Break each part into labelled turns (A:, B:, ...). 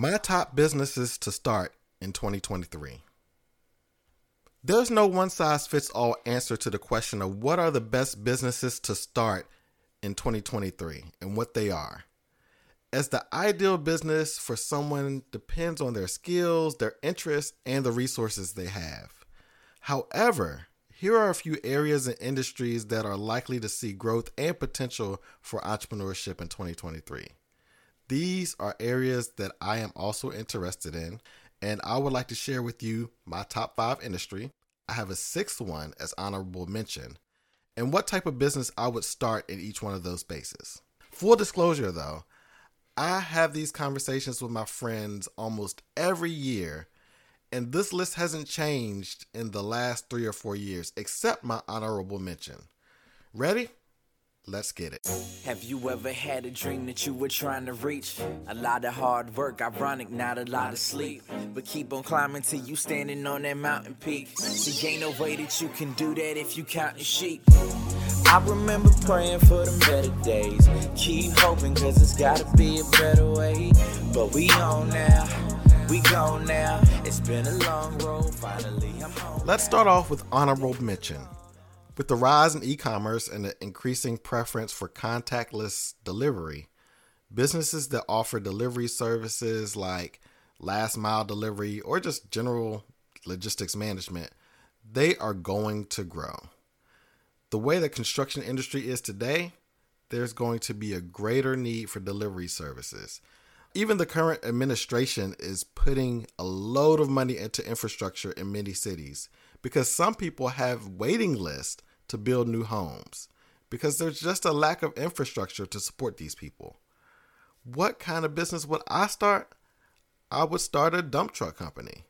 A: My top businesses to start in 2023. There's no one size fits all answer to the question of what are the best businesses to start in 2023 and what they are. As the ideal business for someone depends on their skills, their interests, and the resources they have. However, here are a few areas and industries that are likely to see growth and potential for entrepreneurship in 2023. These are areas that I am also interested in, and I would like to share with you my top five industry. I have a sixth one as honorable mention, and what type of business I would start in each one of those spaces. Full disclosure though, I have these conversations with my friends almost every year, and this list hasn't changed in the last three or four years, except my honorable mention. Ready? Let's get it.
B: Have you ever had a dream that you were trying to reach? A lot of hard work, ironic, not a lot of sleep. But keep on climbing till you standing on that mountain peak. See, ain't no way that you can do that if you counting sheep. I remember praying for them better days. Keep hoping, cause it's gotta be a better way. But we on now. We gone now. It's been a long road. Finally, I'm home.
A: Let's start off with honorable mention. With the rise in e commerce and the increasing preference for contactless delivery, businesses that offer delivery services like last mile delivery or just general logistics management, they are going to grow. The way the construction industry is today, there's going to be a greater need for delivery services. Even the current administration is putting a load of money into infrastructure in many cities because some people have waiting lists to build new homes because there's just a lack of infrastructure to support these people. What kind of business would I start? I would start a dump truck company.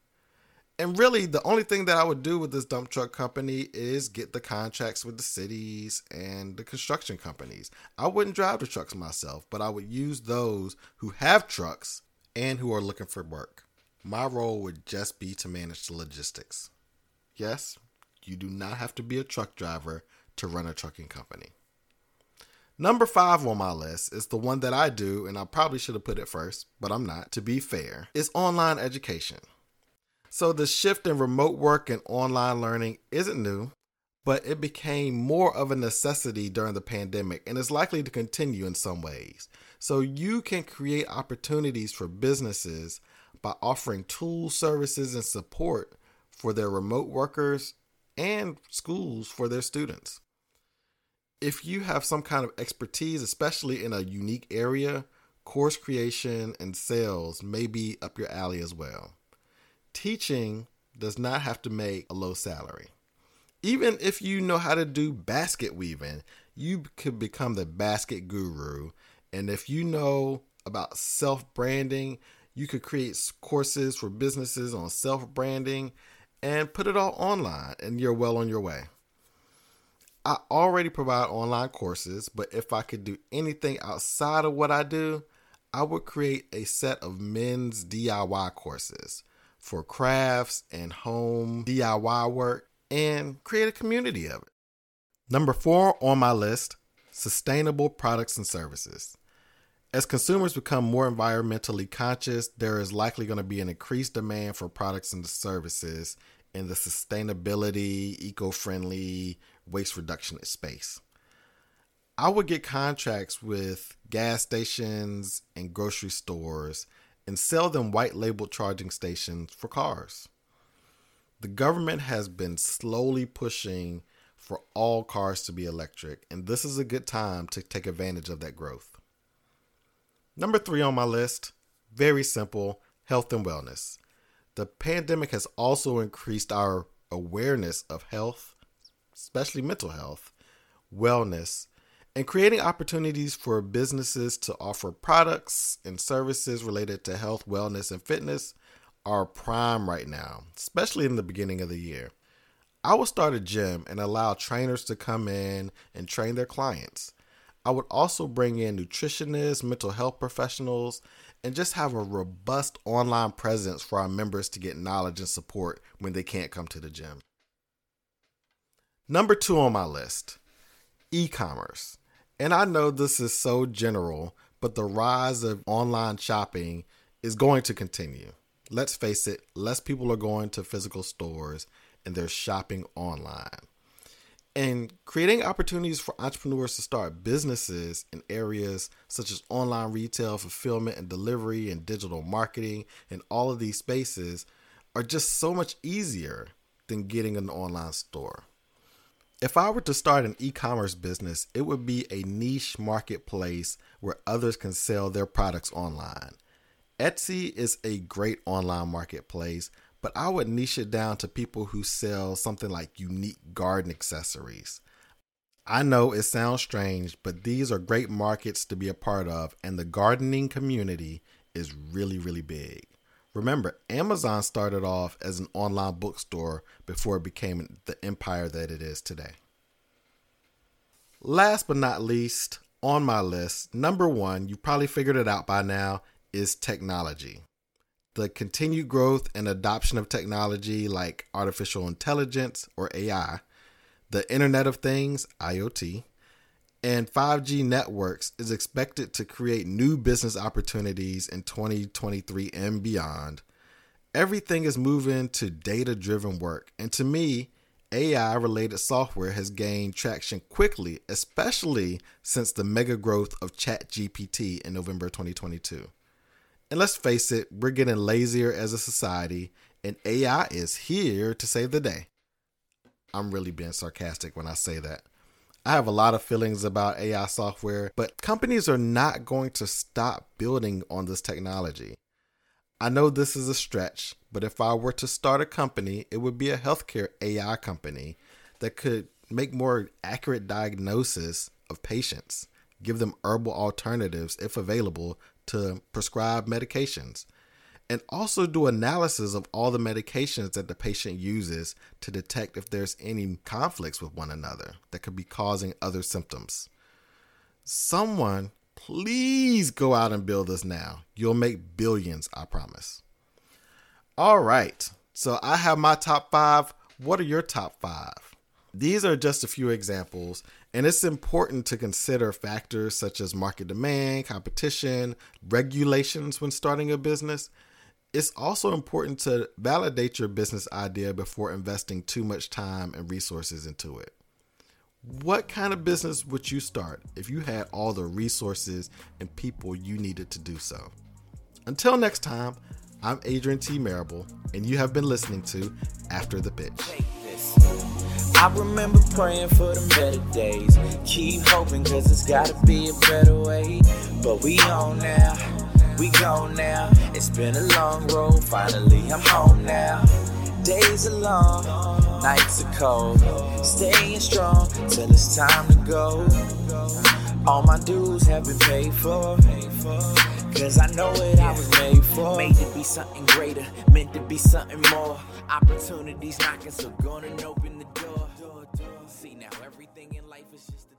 A: And really, the only thing that I would do with this dump truck company is get the contracts with the cities and the construction companies. I wouldn't drive the trucks myself, but I would use those who have trucks and who are looking for work. My role would just be to manage the logistics. Yes, you do not have to be a truck driver to run a trucking company. Number five on my list is the one that I do, and I probably should have put it first, but I'm not, to be fair, is online education. So the shift in remote work and online learning isn't new, but it became more of a necessity during the pandemic and is likely to continue in some ways. So you can create opportunities for businesses by offering tools, services, and support for their remote workers and schools for their students. If you have some kind of expertise, especially in a unique area, course creation and sales may be up your alley as well. Teaching does not have to make a low salary. Even if you know how to do basket weaving, you could become the basket guru. And if you know about self branding, you could create courses for businesses on self branding and put it all online, and you're well on your way. I already provide online courses, but if I could do anything outside of what I do, I would create a set of men's DIY courses for crafts and home DIY work and create a community of it. Number four on my list sustainable products and services. As consumers become more environmentally conscious, there is likely going to be an increased demand for products and services in the sustainability, eco friendly, waste reduction space. I would get contracts with gas stations and grocery stores and sell them white label charging stations for cars. The government has been slowly pushing for all cars to be electric, and this is a good time to take advantage of that growth. Number three on my list very simple health and wellness. The pandemic has also increased our awareness of health, especially mental health, wellness, and creating opportunities for businesses to offer products and services related to health, wellness, and fitness are prime right now, especially in the beginning of the year. I will start a gym and allow trainers to come in and train their clients. I would also bring in nutritionists, mental health professionals, and just have a robust online presence for our members to get knowledge and support when they can't come to the gym. Number two on my list e commerce. And I know this is so general, but the rise of online shopping is going to continue. Let's face it, less people are going to physical stores and they're shopping online. And creating opportunities for entrepreneurs to start businesses in areas such as online retail, fulfillment and delivery, and digital marketing, and all of these spaces are just so much easier than getting an online store. If I were to start an e commerce business, it would be a niche marketplace where others can sell their products online. Etsy is a great online marketplace, but I would niche it down to people who sell something like unique garden accessories. I know it sounds strange, but these are great markets to be a part of, and the gardening community is really, really big. Remember, Amazon started off as an online bookstore before it became the empire that it is today. Last but not least, on my list, number one, you probably figured it out by now, is technology. The continued growth and adoption of technology like artificial intelligence or AI, the Internet of Things, IoT, and 5G networks is expected to create new business opportunities in 2023 and beyond. Everything is moving to data driven work, and to me, AI related software has gained traction quickly, especially since the mega growth of ChatGPT in November 2022. And let's face it, we're getting lazier as a society, and AI is here to save the day. I'm really being sarcastic when I say that. I have a lot of feelings about AI software, but companies are not going to stop building on this technology. I know this is a stretch, but if I were to start a company, it would be a healthcare AI company that could make more accurate diagnosis of patients, give them herbal alternatives if available to prescribe medications, and also do analysis of all the medications that the patient uses to detect if there's any conflicts with one another that could be causing other symptoms. Someone, please go out and build this now. You'll make billions, I promise. All right, so I have my top five. What are your top five? These are just a few examples, and it's important to consider factors such as market demand, competition, regulations when starting a business it's also important to validate your business idea before investing too much time and resources into it. What kind of business would you start if you had all the resources and people you needed to do so? Until next time, I'm Adrian T. Marable, and you have been listening to After the Pitch.
B: I remember praying for the better days. Keep hoping, cause it's gotta be a better way. But we on now we gone now. It's been a long road, finally I'm home now. Days are long, nights are cold. Staying strong till it's time to go. All my dues have been paid for. Cause I know what I was made for. Made to be something greater, meant to be something more. Opportunities knocking, so gonna open the door. See now, everything in life is just a